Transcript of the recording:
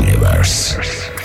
universe.